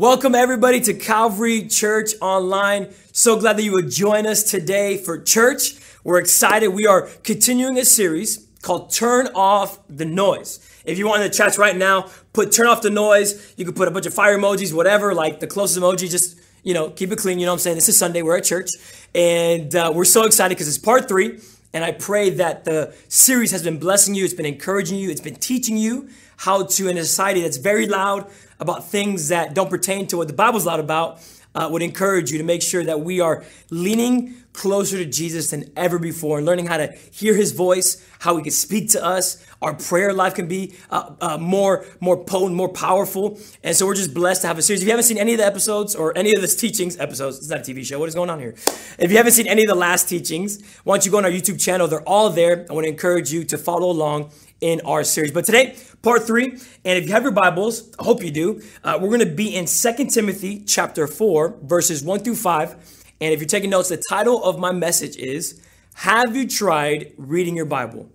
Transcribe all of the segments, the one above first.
Welcome, everybody, to Calvary Church Online. So glad that you would join us today for church. We're excited. We are continuing a series called Turn Off the Noise. If you want in the chats right now, put turn off the noise. You can put a bunch of fire emojis, whatever, like the closest emoji, just, you know, keep it clean. You know what I'm saying? This is Sunday. We're at church. And uh, we're so excited because it's part three. And I pray that the series has been blessing you. It's been encouraging you. It's been teaching you how to, in a society that's very loud, about things that don't pertain to what the Bible's loud about, uh, would encourage you to make sure that we are leaning closer to Jesus than ever before and learning how to hear his voice, how he can speak to us. Our prayer life can be uh, uh, more, more potent, more powerful. And so we're just blessed to have a series. If you haven't seen any of the episodes or any of the teachings, episodes, it's not a TV show. What is going on here? If you haven't seen any of the last teachings, why don't you go on our YouTube channel? They're all there. I want to encourage you to follow along in our series. But today, part three, and if you have your Bibles, I hope you do, uh, we're going to be in Second Timothy chapter 4, verses 1 through 5. And if you're taking notes, the title of my message is Have You Tried Reading Your Bible?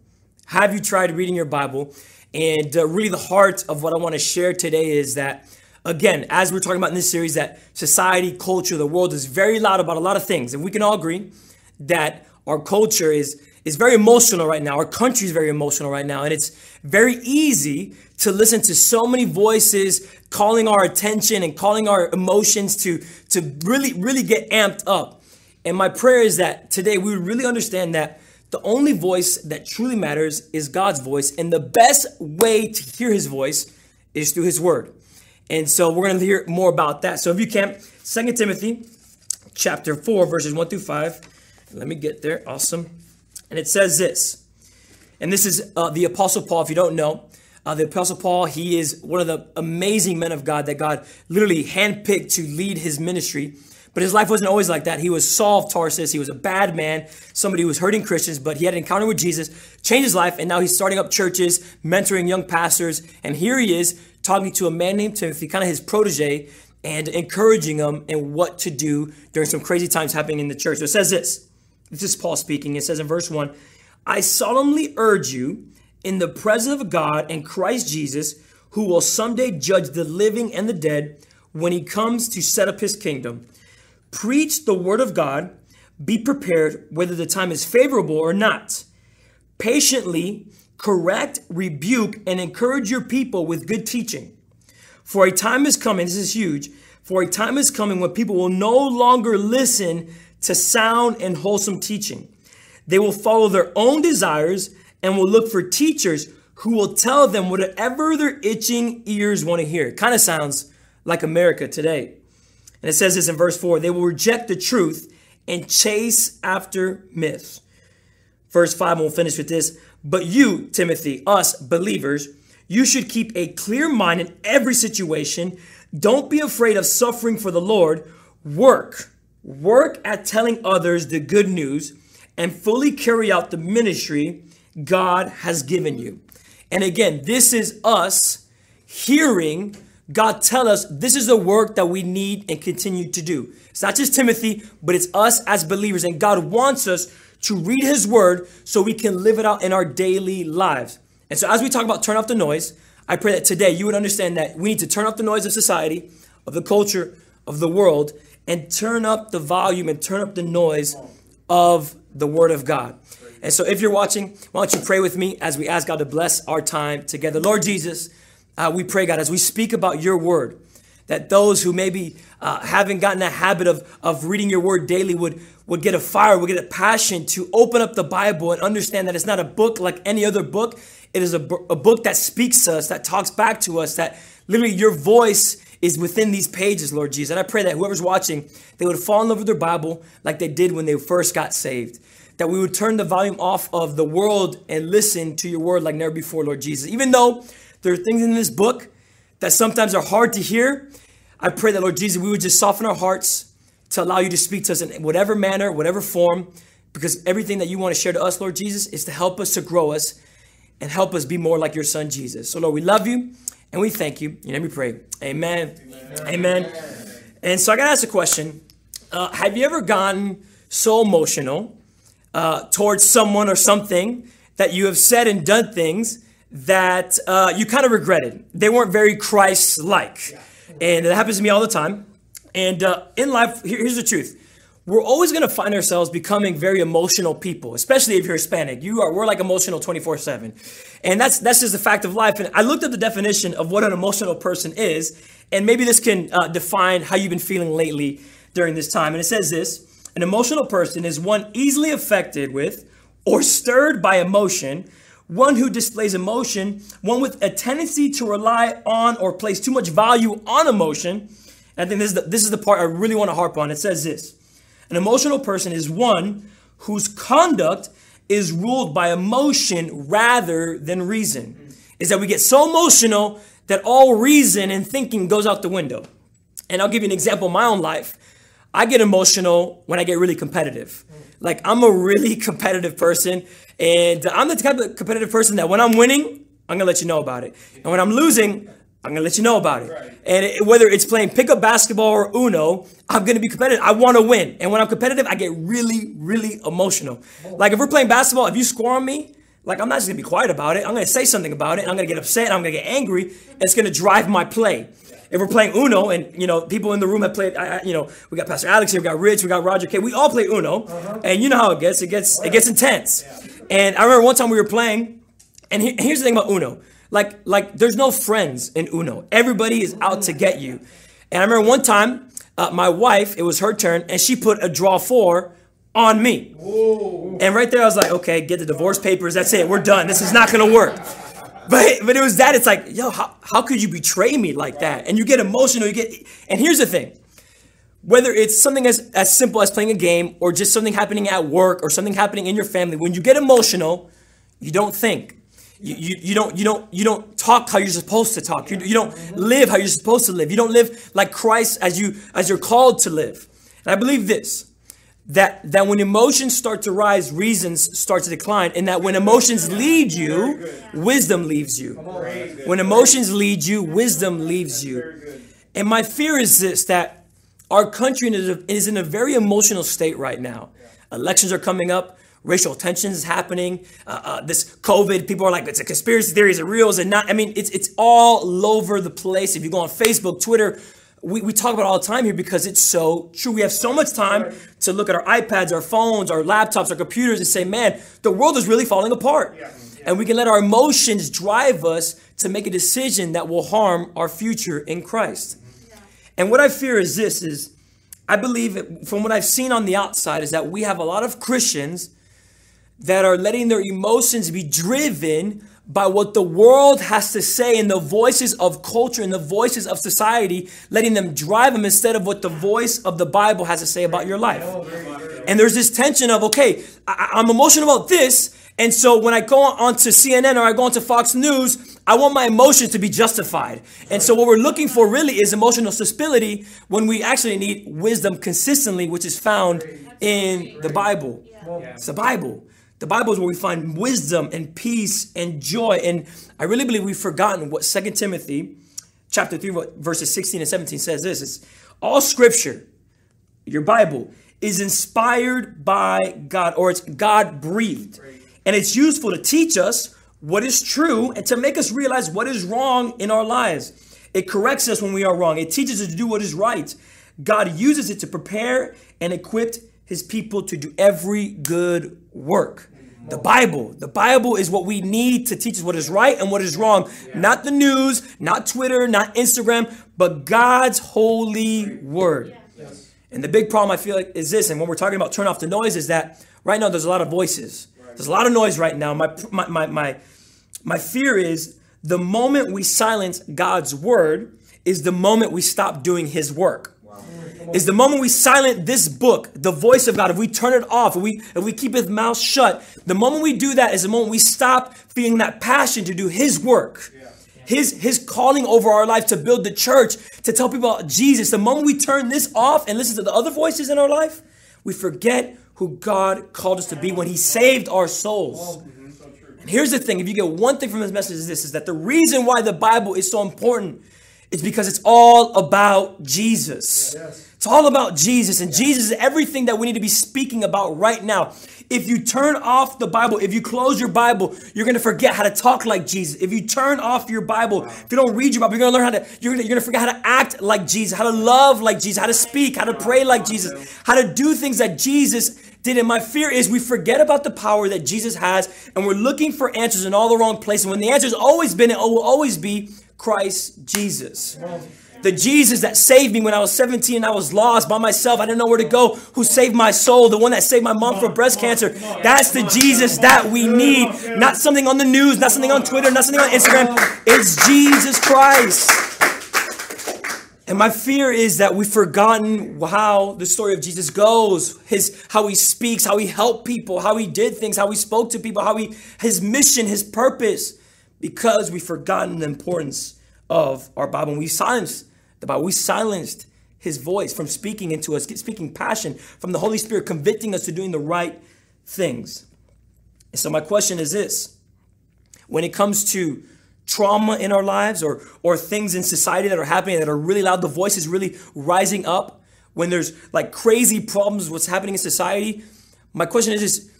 Have you tried reading your Bible? And uh, really, the heart of what I want to share today is that, again, as we're talking about in this series, that society, culture, the world is very loud about a lot of things. And we can all agree that our culture is is very emotional right now. Our country is very emotional right now. And it's very easy to listen to so many voices calling our attention and calling our emotions to, to really, really get amped up. And my prayer is that today we really understand that the only voice that truly matters is God's voice. And the best way to hear his voice is through his word. And so we're going to hear more about that. So if you can, Second Timothy chapter 4, verses 1 through 5. Let me get there. Awesome. And it says this, and this is uh, the Apostle Paul, if you don't know. Uh, the Apostle Paul, he is one of the amazing men of God that God literally handpicked to lead his ministry. But his life wasn't always like that. He was Saul of Tarsus. He was a bad man, somebody who was hurting Christians, but he had an encounter with Jesus, changed his life, and now he's starting up churches, mentoring young pastors. And here he is talking to a man named Timothy, kind of his protege, and encouraging him in what to do during some crazy times happening in the church. So it says this this is Paul speaking. It says in verse 1 I solemnly urge you, in the presence of God and Christ Jesus, who will someday judge the living and the dead when he comes to set up his kingdom, preach the word of God, be prepared whether the time is favorable or not. Patiently correct, rebuke, and encourage your people with good teaching. For a time is coming, this is huge, for a time is coming when people will no longer listen to sound and wholesome teaching. They will follow their own desires and will look for teachers who will tell them whatever their itching ears want to hear. Kind of sounds like America today. And it says this in verse 4 they will reject the truth and chase after myths. Verse 5, we'll finish with this. But you, Timothy, us believers, you should keep a clear mind in every situation. Don't be afraid of suffering for the Lord. Work work at telling others the good news, and fully carry out the ministry God has given you. And again, this is us hearing God tell us this is the work that we need and continue to do. It's not just Timothy, but it's us as believers. And God wants us to read His word so we can live it out in our daily lives. And so, as we talk about turn off the noise, I pray that today you would understand that we need to turn off the noise of society, of the culture, of the world, and turn up the volume and turn up the noise of the Word of God. And so, if you're watching, why don't you pray with me as we ask God to bless our time together? Lord Jesus, uh, we pray, God, as we speak about your Word, that those who maybe uh, haven't gotten a habit of, of reading your Word daily would, would get a fire, would get a passion to open up the Bible and understand that it's not a book like any other book. It is a, a book that speaks to us, that talks back to us, that literally your voice is within these pages, Lord Jesus. And I pray that whoever's watching, they would fall in love with their Bible like they did when they first got saved. That we would turn the volume off of the world and listen to your word like never before, Lord Jesus. Even though there are things in this book that sometimes are hard to hear, I pray that, Lord Jesus, we would just soften our hearts to allow you to speak to us in whatever manner, whatever form because everything that you want to share to us, Lord Jesus, is to help us to grow us and help us be more like your son Jesus. So, Lord, we love you and we thank you. And me pray. Amen. Amen. Amen. And so I got to ask a question. Uh, have you ever gotten so emotional uh, towards someone or something that you have said and done things that uh, you kind of regretted? They weren't very Christ like. And that happens to me all the time. And uh, in life, here's the truth we're always going to find ourselves becoming very emotional people, especially if you're Hispanic. You are we're like emotional 24/7. And that's that's just a fact of life. And I looked up the definition of what an emotional person is, and maybe this can uh, define how you've been feeling lately during this time. And it says this, an emotional person is one easily affected with or stirred by emotion, one who displays emotion, one with a tendency to rely on or place too much value on emotion. And I think this is the, this is the part I really want to harp on. It says this. An emotional person is one whose conduct is ruled by emotion rather than reason. Is that we get so emotional that all reason and thinking goes out the window. And I'll give you an example of my own life. I get emotional when I get really competitive. Like I'm a really competitive person, and I'm the type of competitive person that when I'm winning, I'm gonna let you know about it. And when I'm losing, I'm gonna let you know about it. Right. And it, whether it's playing pickup basketball or Uno, I'm gonna be competitive. I want to win. And when I'm competitive, I get really, really emotional. Like if we're playing basketball, if you score on me, like I'm not just gonna be quiet about it. I'm gonna say something about it. I'm gonna get upset. I'm gonna get angry. And it's gonna drive my play. If we're playing Uno, and you know people in the room have played, I, you know, we got Pastor Alex here, we got Rich, we got Roger K. We all play Uno, uh-huh. and you know how it gets. It gets it gets intense. Yeah. And I remember one time we were playing, and he, here's the thing about Uno like, like there's no friends in Uno. Everybody is out to get you. And I remember one time, uh, my wife, it was her turn, and she put a draw four on me. Whoa. And right there, I was like, okay, get the divorce papers. That's it. We're done. This is not going to work. But, but it was that. It's like, yo, how, how could you betray me like that? And you get emotional. You get, and here's the thing. Whether it's something as, as simple as playing a game or just something happening at work or something happening in your family, when you get emotional, you don't think. You, you, you, don't you don't you don't talk how you're supposed to talk. You, you don't live how you're supposed to live. You don't live like Christ as you as you're called to live. And I believe this that that when emotions start to rise, reasons start to decline, and that when emotions lead you, wisdom leaves you. When emotions lead you, wisdom leaves you. And my fear is this that our country is in a very emotional state right now. Elections are coming up racial tensions happening. Uh, uh, this COVID, people are like, it's a conspiracy theory, is it real, is it not? I mean, it's, it's all over the place. If you go on Facebook, Twitter, we, we talk about it all the time here because it's so true. We have so much time to look at our iPads, our phones, our laptops, our computers and say, man, the world is really falling apart. Yeah. And we can let our emotions drive us to make a decision that will harm our future in Christ. Yeah. And what I fear is this is I believe from what I've seen on the outside is that we have a lot of Christians that are letting their emotions be driven by what the world has to say and the voices of culture and the voices of society, letting them drive them instead of what the voice of the Bible has to say about your life. And there's this tension of, okay, I- I'm emotional about this. And so when I go on to CNN or I go on to Fox News, I want my emotions to be justified. And so what we're looking for really is emotional stability when we actually need wisdom consistently, which is found in the Bible. It's the Bible. The Bible is where we find wisdom and peace and joy. And I really believe we've forgotten what 2 Timothy chapter 3, verses 16 and 17 says this. It's all scripture, your Bible, is inspired by God, or it's God breathed. And it's useful to teach us what is true and to make us realize what is wrong in our lives. It corrects us when we are wrong. It teaches us to do what is right. God uses it to prepare and equip his people to do every good work. The Bible. The Bible is what we need to teach us what is right and what is wrong. Not the news, not Twitter, not Instagram, but God's holy word. And the big problem I feel like is this, and when we're talking about turn off the noise, is that right now there's a lot of voices. There's a lot of noise right now. My my my my, my fear is the moment we silence God's word is the moment we stop doing his work is the moment we silent this book, the voice of God, if we turn it off, if we if we keep his mouth shut, the moment we do that is the moment we stop feeling that passion to do his work. His, his calling over our life to build the church, to tell people about Jesus. The moment we turn this off and listen to the other voices in our life, we forget who God called us to be when He saved our souls. And here's the thing if you get one thing from this message, is this is that the reason why the Bible is so important is because it's all about Jesus. Yes. It's all about Jesus, and Jesus is everything that we need to be speaking about right now. If you turn off the Bible, if you close your Bible, you're gonna forget how to talk like Jesus. If you turn off your Bible, if you don't read your Bible, you're gonna learn how to, you're gonna, you're gonna forget how to act like Jesus, how to love like Jesus, how to speak, how to pray like Jesus, how to do things that Jesus did. And my fear is we forget about the power that Jesus has, and we're looking for answers in all the wrong places when the answer's always been and will always be Christ Jesus the Jesus that saved me when I was 17 and I was lost by myself. I didn't know where to go, who saved my soul, the one that saved my mom from breast cancer. That's the Jesus that we need. Not something on the news, not something on Twitter, not something on Instagram. It's Jesus Christ. And my fear is that we've forgotten how the story of Jesus goes, his how he speaks, how he helped people, how he did things, how he spoke to people, how he his mission, his purpose, because we've forgotten the importance of our Bible. And we silenced the Bible. We silenced his voice from speaking into us, speaking passion from the Holy Spirit, convicting us to doing the right things. And so, my question is this when it comes to trauma in our lives or, or things in society that are happening that are really loud, the voice is really rising up, when there's like crazy problems, what's happening in society, my question is this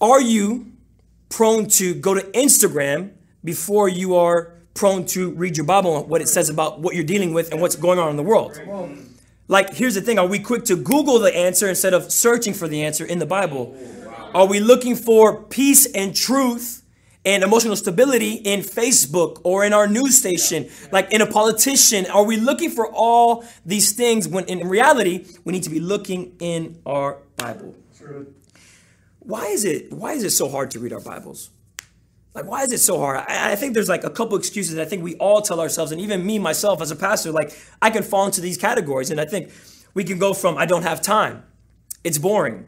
Are you prone to go to Instagram before you are prone to read your Bible and what it says about what you're dealing with and what's going on in the world. Like, here's the thing are we quick to Google the answer instead of searching for the answer in the Bible? Are we looking for peace and truth and emotional stability in Facebook or in our news station, like in a politician? Are we looking for all these things when in reality, we need to be looking in our Bible? Why is it why is it so hard to read our Bibles? Like, why is it so hard? I, I, think there's like a couple excuses I think we all tell ourselves, and even me myself as a pastor, like I can fall into these categories. And I think we can go from I don't have time, it's boring,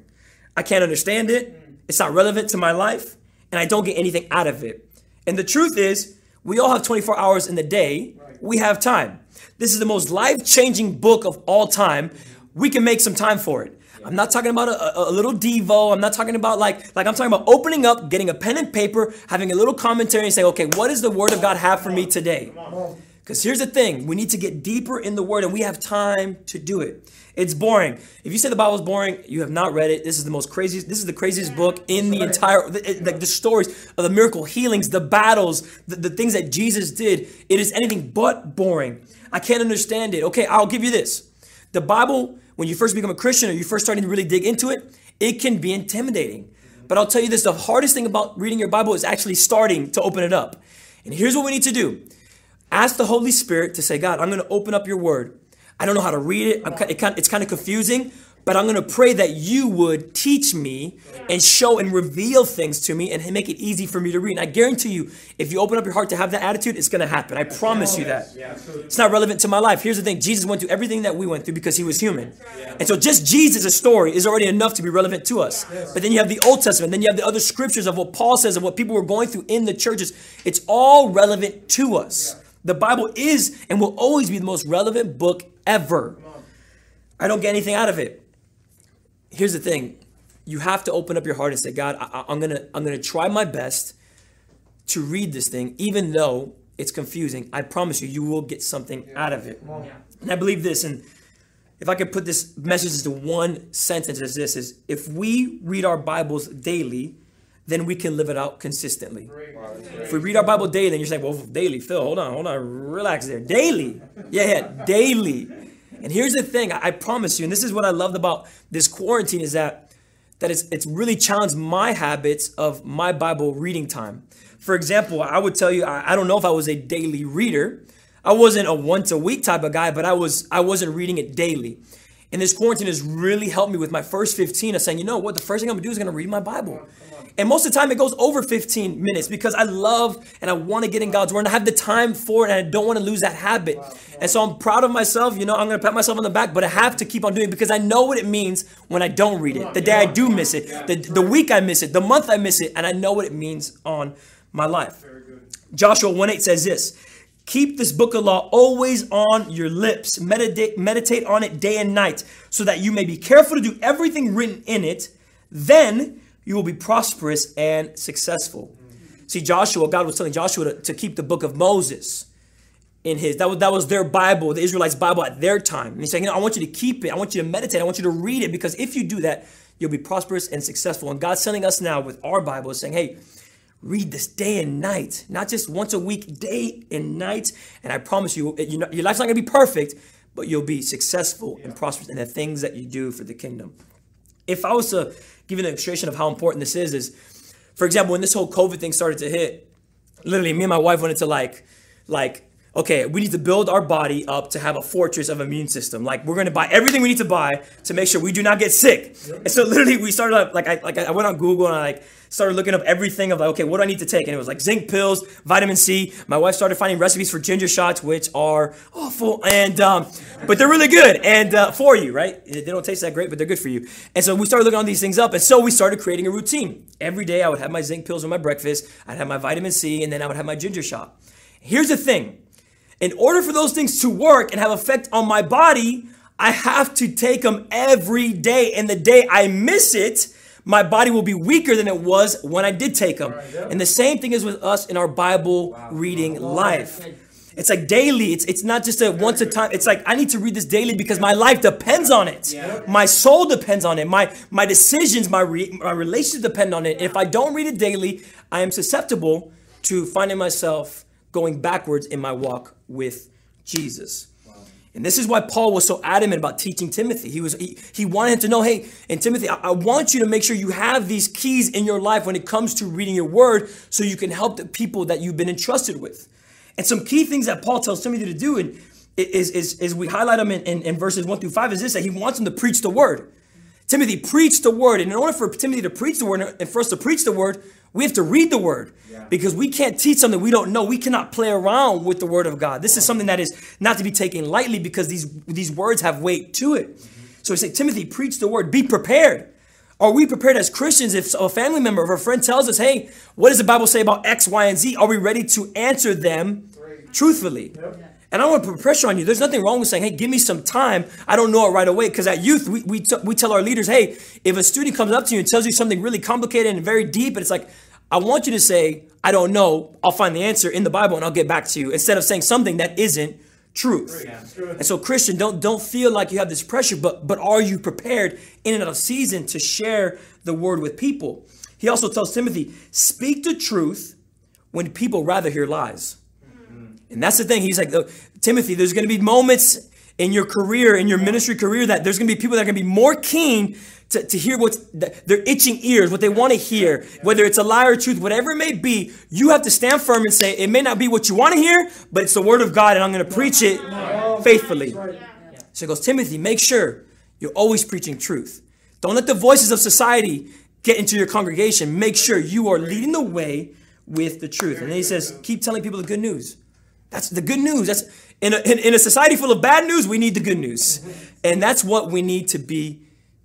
I can't understand it, it's not relevant to my life, and I don't get anything out of it. And the truth is, we all have 24 hours in the day, we have time. This is the most life changing book of all time. We can make some time for it. I'm not talking about a, a, a, little Devo. I'm not talking about like, like I'm talking about opening up, getting a pen and paper, having a little commentary and saying, okay, what does the Word of God have for me today? Because here's the thing we need to get deeper in the Word and we have time to do it. It's boring. If you say the Bible is boring, you have not read it. This is the most craziest, this is the craziest book in the entire, the, the, the stories of the miracle healings, the battles, the, the things that Jesus did. It is anything but boring. I can't understand it. Okay, I'll give you this. The Bible when you first become a Christian or you first starting to really dig into it, it can be intimidating. But I'll tell you this the hardest thing about reading your Bible is actually starting to open it up. And here's what we need to do ask the Holy Spirit to say, God, I'm going to open up your word. I don't know how to read it. it's kind of confusing, but I'm going to pray that you would teach me and show and reveal things to me and make it easy for me to read. And I guarantee you, if you open up your heart to have that attitude, it's going to happen. I promise you that. It's not relevant to my life. Here's the thing Jesus went through everything that we went through because he was human. And so just Jesus' story is already enough to be relevant to us. But then you have the Old Testament, then you have the other scriptures of what Paul says, of what people were going through in the churches. It's all relevant to us. The Bible is and will always be the most relevant book ever. I don't get anything out of it here's the thing you have to open up your heart and say god I, am gonna i'm gonna try my best to read this thing even though it's confusing i promise you you will get something out of it and i believe this and if i could put this message into one sentence as this is if we read our bibles daily then we can live it out consistently. If we read our Bible daily, then you're saying, well, daily, Phil, hold on, hold on, relax there. Daily. Yeah, yeah, daily. And here's the thing, I promise you, and this is what I loved about this quarantine is that that it's it's really challenged my habits of my Bible reading time. For example, I would tell you, I, I don't know if I was a daily reader. I wasn't a once a week type of guy, but I was I wasn't reading it daily. And this quarantine has really helped me with my first 15 of saying, you know what, the first thing I'm gonna do is gonna read my Bible. And most of the time it goes over 15 minutes because I love and I want to get in God's word and I have the time for it and I don't want to lose that habit. And so I'm proud of myself. You know, I'm to pat myself on the back, but I have to keep on doing it because I know what it means when I don't read it. The day I do miss it, the, the week I miss it, the month I miss it, and I know what it means on my life. Joshua 1 8 says this Keep this book of law always on your lips. Meditate, meditate on it day and night, so that you may be careful to do everything written in it. Then you will be prosperous and successful. See, Joshua, God was telling Joshua to, to keep the book of Moses in his. That was, that was their Bible, the Israelites' Bible at their time. And he's saying, you know, I want you to keep it. I want you to meditate. I want you to read it because if you do that, you'll be prosperous and successful. And God's sending us now with our Bible, saying, hey, read this day and night, not just once a week, day and night. And I promise you, you know, your life's not going to be perfect, but you'll be successful and prosperous in the things that you do for the kingdom. If I was to give you an illustration of how important this is, is for example, when this whole COVID thing started to hit, literally me and my wife went into like, like okay, we need to build our body up to have a fortress of immune system. Like we're going to buy everything we need to buy to make sure we do not get sick. Yep. And so literally we started up, like I like I went on Google and I like started looking up everything of like, okay, what do I need to take? And it was like zinc pills, vitamin C. My wife started finding recipes for ginger shots, which are awful, and um, but they're really good and uh, for you, right? They don't taste that great, but they're good for you. And so we started looking on these things up, and so we started creating a routine. Every day I would have my zinc pills with my breakfast. I'd have my vitamin C, and then I would have my ginger shot. Here's the thing in order for those things to work and have effect on my body, I have to take them every day. And the day I miss it, my body will be weaker than it was when I did take them. Right, yeah. And the same thing is with us in our Bible wow. reading wow. life. It's like daily. It's it's not just a once a time. It's like I need to read this daily because my life depends on it. Yeah. My soul depends on it. My my decisions, my re, my relationships depend on it. If I don't read it daily, I am susceptible to finding myself going backwards in my walk with Jesus. And this is why Paul was so adamant about teaching Timothy. He was he, he wanted him to know, hey, and Timothy, I, I, want you to make sure you have these keys in your life when it comes to reading your word so you can help the people that you've been entrusted with. And some key things that Paul tells Timothy to do and is, is, is we highlight them in, in, in verses one through five is this that he wants him to preach the word. Timothy, preach the word. And in order for Timothy to preach the word and for us to preach the word, we have to read the word yeah. because we can't teach something we don't know. We cannot play around with the word of God. This is something that is not to be taken lightly because these, these words have weight to it. Mm-hmm. So he said, Timothy, preach the word. Be prepared. Are we prepared as Christians if a family member or a friend tells us, hey, what does the Bible say about X, Y, and Z? Are we ready to answer them truthfully? Yep. And I don't want to put pressure on you. There's nothing wrong with saying, hey, give me some time. I don't know it right away. Because at youth, we, we, t- we tell our leaders, hey, if a student comes up to you and tells you something really complicated and very deep, and it's like, I want you to say, I don't know. I'll find the answer in the Bible and I'll get back to you instead of saying something that isn't truth. And so Christian, don't don't feel like you have this pressure, but but are you prepared in and out of season to share the word with people? He also tells Timothy, speak the truth when people rather hear lies. And that's the thing. He's like, Timothy, there's going to be moments in your career, in your ministry career, that there's going to be people that are going to be more keen to, to hear what their itching ears, what they want to hear, whether it's a lie or truth, whatever it may be. You have to stand firm and say, it may not be what you want to hear, but it's the word of God, and I'm going to preach it faithfully. So he goes, Timothy, make sure you're always preaching truth. Don't let the voices of society get into your congregation. Make sure you are leading the way with the truth. And then he says, keep telling people the good news. That's the good news. That's in a, in, in a society full of bad news, we need the good news. And that's what we need to be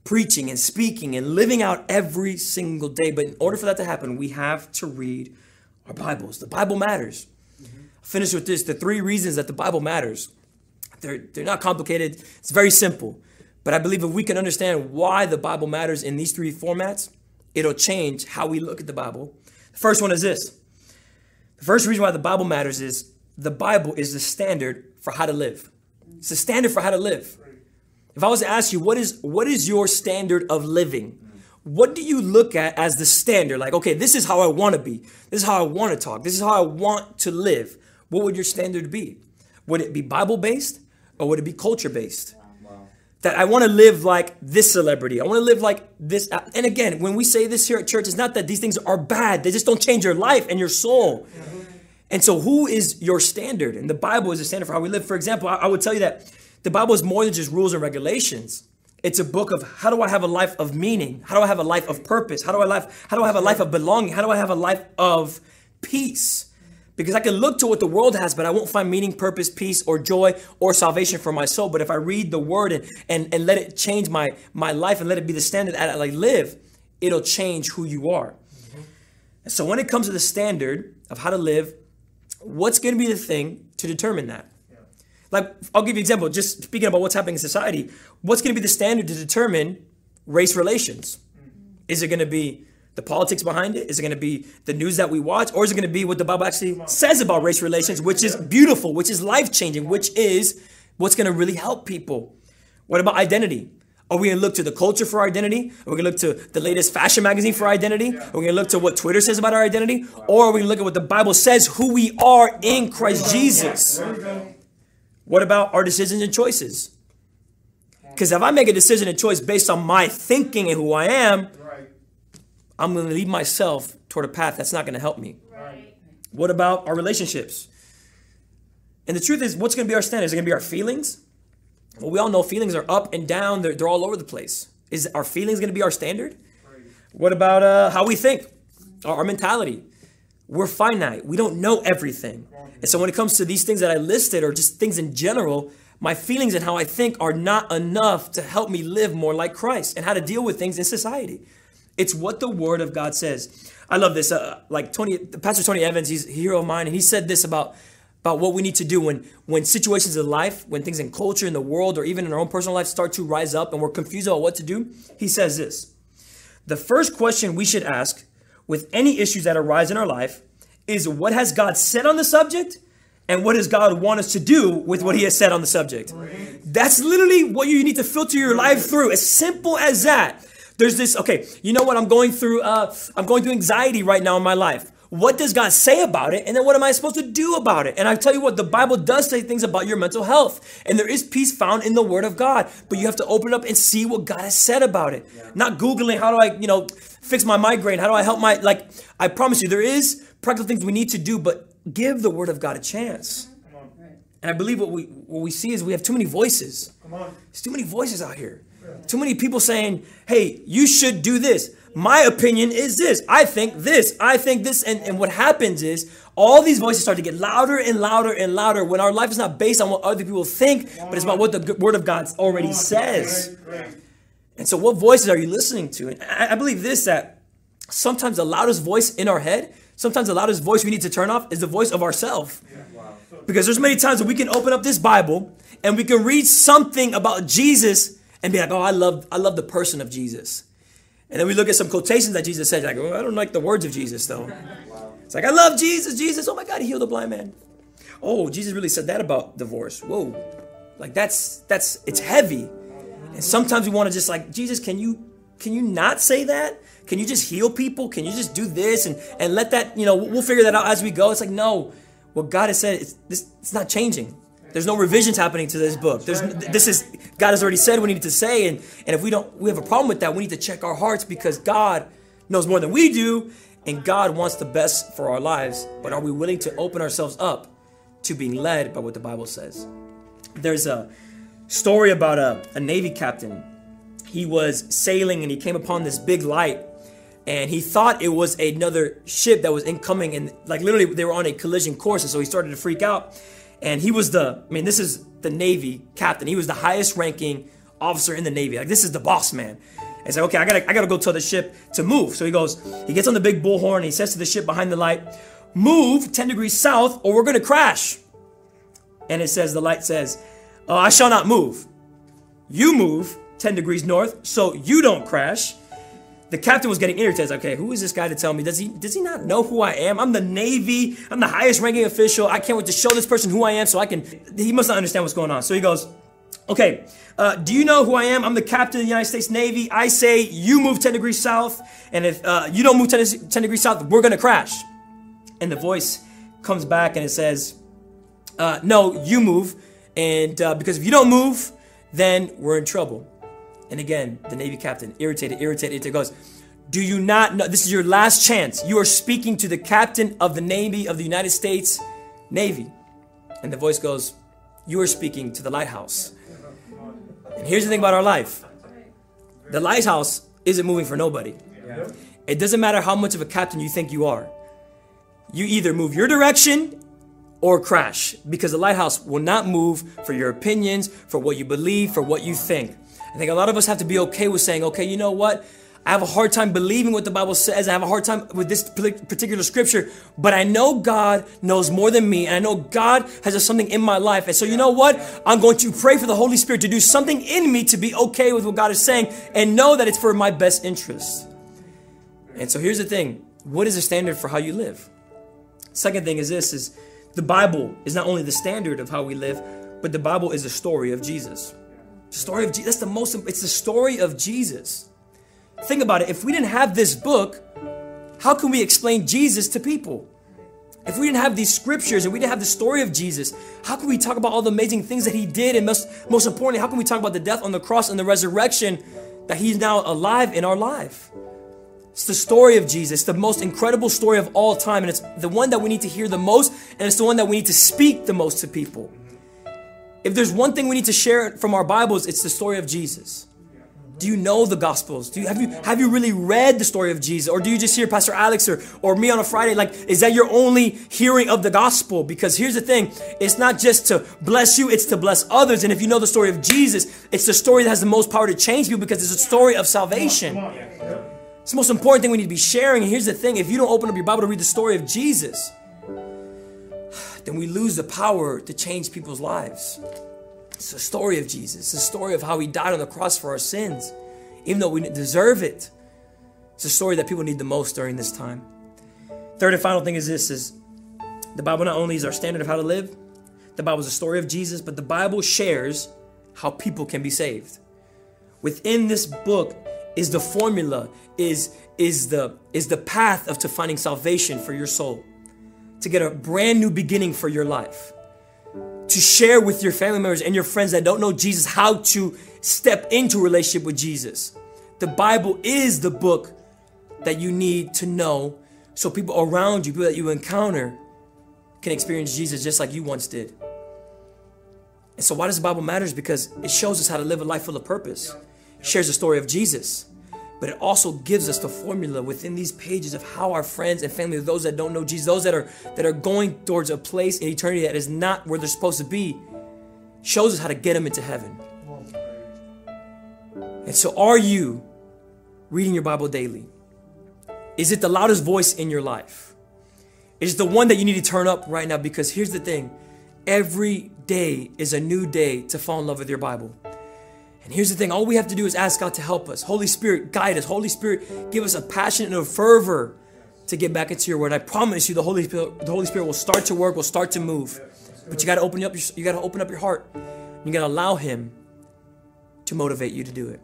preaching and speaking and living out every single day. But in order for that to happen, we have to read our Bibles. The Bible matters. Mm-hmm. finish with this the three reasons that the Bible matters. They're, they're not complicated, it's very simple. But I believe if we can understand why the Bible matters in these three formats, it'll change how we look at the Bible. The first one is this the first reason why the Bible matters is the Bible is the standard for how to live. It's the standard for how to live. If I was to ask you, what is what is your standard of living? What do you look at as the standard? Like, okay, this is how I want to be. This is how I want to talk. This is how I want to live. What would your standard be? Would it be Bible based or would it be culture based? That I want to live like this celebrity. I want to live like this. And again, when we say this here at church, it's not that these things are bad. They just don't change your life and your soul. And so, who is your standard? And the Bible is a standard for how we live. For example, I, I would tell you that the Bible is more than just rules and regulations. It's a book of how do I have a life of meaning? How do I have a life of purpose? How do I life? How do I have a life of belonging? How do I have a life of peace? Because I can look to what the world has, but I won't find meaning, purpose, peace, or joy, or salvation for my soul. But if I read the word and, and, and let it change my, my life and let it be the standard that I live, it'll change who you are. Mm-hmm. So when it comes to the standard of how to live, what's going to be the thing to determine that? Like, I'll give you an example, just speaking about what's happening in society. What's going to be the standard to determine race relations? Is it going to be the politics behind it? Is it going to be the news that we watch? Or is it going to be what the Bible actually says about race relations, which is beautiful, which is life changing, which is what's going to really help people? What about identity? Are we going to look to the culture for our identity? Are we going to look to the latest fashion magazine for our identity? Are we going to look to what Twitter says about our identity? Or are we going to look at what the Bible says, who we are in Christ Jesus? What about our decisions and choices? Because if I make a decision and choice based on my thinking and who I am, I'm going to lead myself toward a path that's not going to help me. What about our relationships? And the truth is, what's going to be our standards? Is it going to be our feelings? Well, we all know feelings are up and down, they're, they're all over the place. Is our feelings going to be our standard? What about uh, how we think? Our, our mentality? We're finite. We don't know everything. And so when it comes to these things that I listed or just things in general, my feelings and how I think are not enough to help me live more like Christ and how to deal with things in society. It's what the Word of God says. I love this. Uh, like Tony, Pastor Tony Evans, he's a hero of mine, and he said this about about what we need to do when when situations in life, when things in culture, in the world, or even in our own personal life start to rise up and we're confused about what to do. He says this: the first question we should ask with any issues that arise in our life is what has God said on the subject and what does God want us to do with what he has said on the subject. That's literally what you need to filter your life through. As simple as that. There's this, okay, you know what? I'm going through, uh, I'm going through anxiety right now in my life. What does God say about it? And then what am I supposed to do about it? And I tell you what, the Bible does say things about your mental health. And there is peace found in the Word of God. But you have to open it up and see what God has said about it. Yeah. Not Googling, how do I, you know, fix my migraine? How do I help my, like, I promise you, there is practical things we need to do, but give the Word of God a chance. And I believe what we what we see is we have too many voices. There's too many voices out here. Too many people saying, hey, you should do this. My opinion is this. I think this. I think this. And, and what happens is all these voices start to get louder and louder and louder when our life is not based on what other people think, but it's about what the Word of God already says. And so, what voices are you listening to? And I, I believe this that sometimes the loudest voice in our head, sometimes the loudest voice we need to turn off is the voice of ourselves. Because there's many times that we can open up this Bible and we can read something about Jesus and be like, oh, I love, I love the person of Jesus. And then we look at some quotations that Jesus said, like, oh, I don't like the words of Jesus though. It's like, I love Jesus, Jesus. Oh my God, he healed a blind man. Oh, Jesus really said that about divorce. Whoa. Like that's that's it's heavy. And sometimes we want to just like, Jesus, can you can you not say that? Can you just heal people? Can you just do this and and let that, you know, we'll figure that out as we go. It's like, no. What God has said, it's this it's not changing. There's no revisions happening to this book. There's this is God has already said what we need to say, and and if we don't, we have a problem with that. We need to check our hearts because God knows more than we do, and God wants the best for our lives. But are we willing to open ourselves up to being led by what the Bible says? There's a story about a, a Navy captain. He was sailing and he came upon this big light and he thought it was another ship that was incoming and like literally they were on a collision course and so he started to freak out and he was the, I mean, this is the Navy captain. He was the highest ranking officer in the Navy. Like, this is the boss man. And said, okay, I gotta, I gotta go tell the ship to move. So he goes, he gets on the big bullhorn. He says to the ship behind the light, move 10 degrees south or we're gonna crash. And it says, the light says, oh, I shall not move. You move 10 degrees north so you don't crash the captain was getting irritated. Okay, who is this guy to tell me? Does he does he not know who I am? I'm the Navy. I'm the highest ranking official. I can't wait to show this person who I am so I can. He must not understand what's going on. So he goes, okay, uh, do you know who I am? I'm the captain of the United States Navy. I say you move 10 degrees south, and if uh, you don't move 10, 10, degrees south, we're gonna crash. And the voice comes back and it says, uh, no, you move, and uh, because if you don't move, then we're in trouble. And again, the Navy captain, irritated, irritated, irritated, goes, Do you not know? This is your last chance. You are speaking to the captain of the Navy of the United States Navy. And the voice goes, You are speaking to the lighthouse. And here's the thing about our life the lighthouse isn't moving for nobody. It doesn't matter how much of a captain you think you are. You either move your direction or crash because the lighthouse will not move for your opinions, for what you believe, for what you think. I think a lot of us have to be okay with saying, okay, you know what? I have a hard time believing what the Bible says. I have a hard time with this particular scripture, but I know God knows more than me, and I know God has something in my life. And so, you know what? I'm going to pray for the Holy Spirit to do something in me to be okay with what God is saying and know that it's for my best interest. And so, here's the thing what is the standard for how you live? Second thing is this is the Bible is not only the standard of how we live, but the Bible is a story of Jesus. The story of Jesus. That's the most, it's the story of Jesus. Think about it. If we didn't have this book, how can we explain Jesus to people? If we didn't have these scriptures and we didn't have the story of Jesus, how can we talk about all the amazing things that he did? And most, most importantly, how can we talk about the death on the cross and the resurrection that he's now alive in our life? It's the story of Jesus, the most incredible story of all time. And it's the one that we need to hear the most, and it's the one that we need to speak the most to people. If there's one thing we need to share from our Bibles, it's the story of Jesus. Do you know the Gospels? Do you have you have you really read the story of Jesus, or do you just hear Pastor Alex or or me on a Friday? Like, is that your only hearing of the gospel? Because here's the thing: it's not just to bless you; it's to bless others. And if you know the story of Jesus, it's the story that has the most power to change people because it's a story of salvation. It's the most important thing we need to be sharing. And here's the thing: if you don't open up your Bible to read the story of Jesus, then we lose the power to change people's lives. It's the story of Jesus. It's the story of how he died on the cross for our sins, even though we deserve it. It's a story that people need the most during this time. Third and final thing is this is the Bible not only is our standard of how to live, the Bible is a story of Jesus, but the Bible shares how people can be saved. Within this book is the formula, is, is, the, is the path of to finding salvation for your soul, to get a brand new beginning for your life to share with your family members and your friends that don't know Jesus how to step into relationship with Jesus. The Bible is the book that you need to know so people around you, people that you encounter, can experience Jesus just like you once did. And so, why does the Bible matter? Is because it shows us how to live a life full of purpose. Shares the story of Jesus but it also gives us the formula within these pages of how our friends and family, those that don't know Jesus, those that are that are going towards a place in eternity that is not where they're supposed to be, shows us how to get them into heaven. And so, are you reading your Bible daily? Is it the loudest voice in your life? Is it the one that you need to turn up right now? Because here's the thing every day is a new day to fall in love with your Bible. And here's the thing all we have to do is ask God to help us. Holy Spirit, guide us. Holy Spirit, give us a passion and a fervor to get back into your word. I promise you the Holy Spirit, the Holy Spirit will start to work, will start to move. But you got to open up your, you got to open up your heart. You got to allow him to motivate you to do it.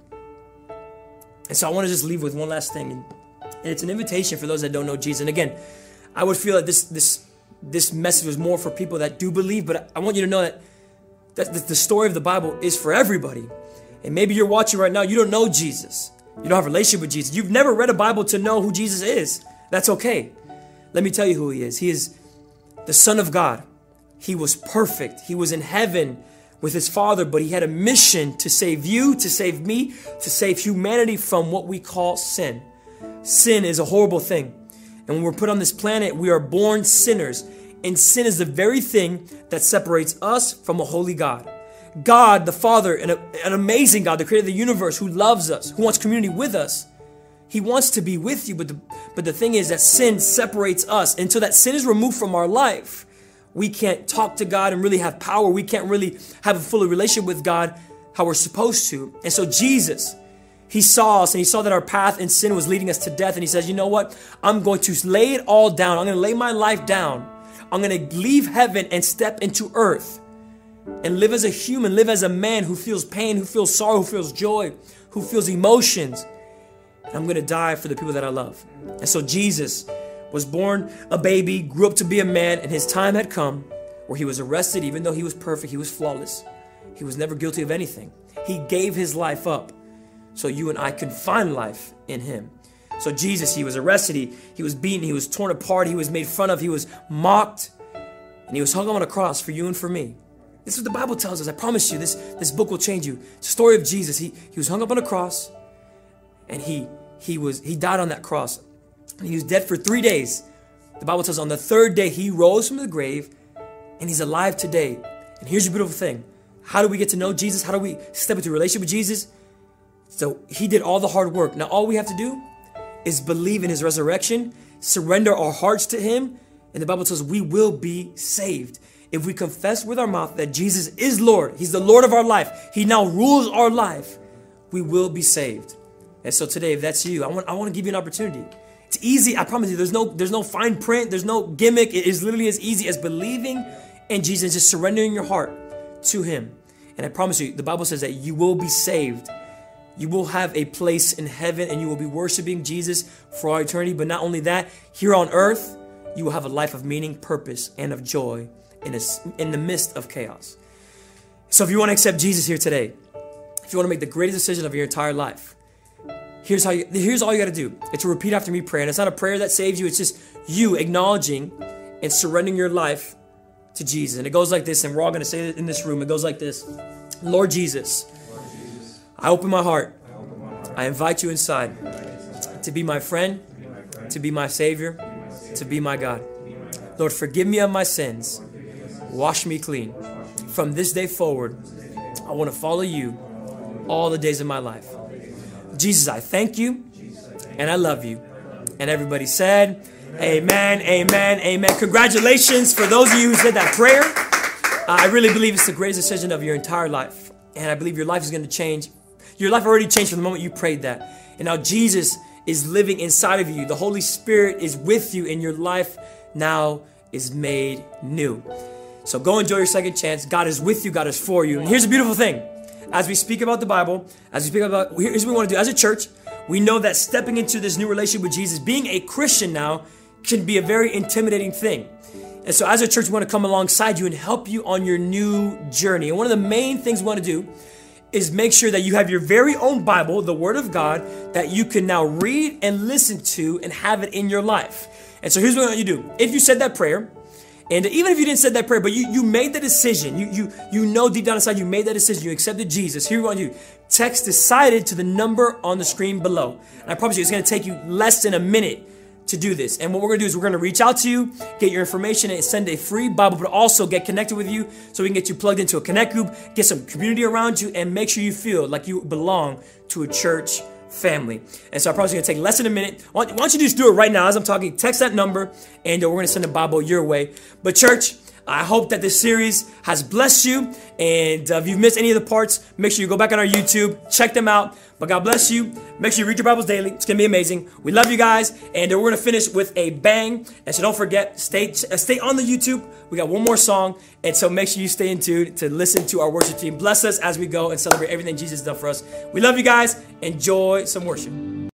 And so I want to just leave with one last thing. And it's an invitation for those that don't know Jesus. And again, I would feel that this this this message was more for people that do believe, but I want you to know that that the story of the Bible is for everybody. And maybe you're watching right now, you don't know Jesus. You don't have a relationship with Jesus. You've never read a Bible to know who Jesus is. That's okay. Let me tell you who he is. He is the Son of God. He was perfect. He was in heaven with his Father, but he had a mission to save you, to save me, to save humanity from what we call sin. Sin is a horrible thing. And when we're put on this planet, we are born sinners. And sin is the very thing that separates us from a holy God. God, the Father, an, an amazing God, the creator of the universe, who loves us, who wants community with us. He wants to be with you, but the, but the thing is that sin separates us. Until that sin is removed from our life, we can't talk to God and really have power. We can't really have a full relationship with God how we're supposed to. And so Jesus, he saw us and he saw that our path in sin was leading us to death. And he says, you know what? I'm going to lay it all down. I'm going to lay my life down. I'm going to leave heaven and step into earth and live as a human, live as a man who feels pain, who feels sorrow, who feels joy, who feels emotions. And I'm going to die for the people that I love. And so Jesus was born a baby, grew up to be a man, and his time had come where he was arrested, even though he was perfect, he was flawless. He was never guilty of anything. He gave his life up so you and I could find life in him. So Jesus, he was arrested, he, he was beaten, he was torn apart, he was made fun of, he was mocked, and he was hung on a cross for you and for me. This is what the Bible tells us. I promise you, this, this book will change you. It's the story of Jesus. He, he was hung up on a cross and he, he, was, he died on that cross. And he was dead for three days. The Bible tells on the third day, he rose from the grave and he's alive today. And here's your beautiful thing. How do we get to know Jesus? How do we step into a relationship with Jesus? So he did all the hard work. Now all we have to do is believe in his resurrection, surrender our hearts to him, and the Bible says we will be saved. If we confess with our mouth that Jesus is Lord, he's the Lord of our life, he now rules our life, we will be saved. And so today, if that's you, I want, I want to give you an opportunity. It's easy, I promise you. There's no, there's no fine print, there's no gimmick. It is literally as easy as believing in Jesus, just surrendering your heart to him. And I promise you, the Bible says that you will be saved. You will have a place in heaven and you will be worshiping Jesus for all eternity. But not only that, here on earth, you will have a life of meaning, purpose, and of joy in, a, in the midst of chaos. So if you want to accept Jesus here today, if you want to make the greatest decision of your entire life, here's how you, here's all you got to do. It's repeat after me prayer. And it's not a prayer that saves you, it's just you acknowledging and surrendering your life to Jesus. And it goes like this, and we're all going to say it in this room. It goes like this Lord Jesus, I open my heart. I invite you inside to be my friend, to be my Savior, to be my God. Lord, forgive me of my sins. Wash me clean. From this day forward, I want to follow you all the days of my life. Jesus, I thank you and I love you. And everybody said, Amen, amen, amen. Congratulations for those of you who said that prayer. Uh, I really believe it's the greatest decision of your entire life. And I believe your life is going to change. Your life already changed from the moment you prayed that. And now Jesus is living inside of you. The Holy Spirit is with you, and your life now is made new. So go enjoy your second chance. God is with you, God is for you. And here's a beautiful thing as we speak about the Bible, as we speak about, here's what we want to do. As a church, we know that stepping into this new relationship with Jesus, being a Christian now, can be a very intimidating thing. And so, as a church, we want to come alongside you and help you on your new journey. And one of the main things we want to do is make sure that you have your very own Bible, the Word of God, that you can now read and listen to and have it in your life. And so, here's what you do. If you said that prayer, and even if you didn't say that prayer, but you, you made the decision, you, you, you know deep down inside you made that decision, you accepted Jesus, here we want you. Text decided to the number on the screen below. And I promise you, it's gonna take you less than a minute to do this. And what we're gonna do is we're gonna reach out to you, get your information, and send a free Bible, but also get connected with you so we can get you plugged into a connect group, get some community around you, and make sure you feel like you belong to a church family. And so I promise you going to take less than a minute. Why don't you just do it right now as I'm talking? Text that number and uh, we're to send a Bible your way. But church, I hope that this series has blessed you. And uh, if you've missed any of the parts, make sure you go back on our YouTube, check them out. But God bless you. Make sure you read your Bibles daily. It's going to be amazing. We love you guys. And uh, we're going to finish with a bang. And so don't forget, stay, uh, stay on the YouTube. We got one more song. And so make sure you stay in tune to listen to our worship team. Bless us as we go and celebrate everything Jesus has done for us. We love you guys. Enjoy some worship.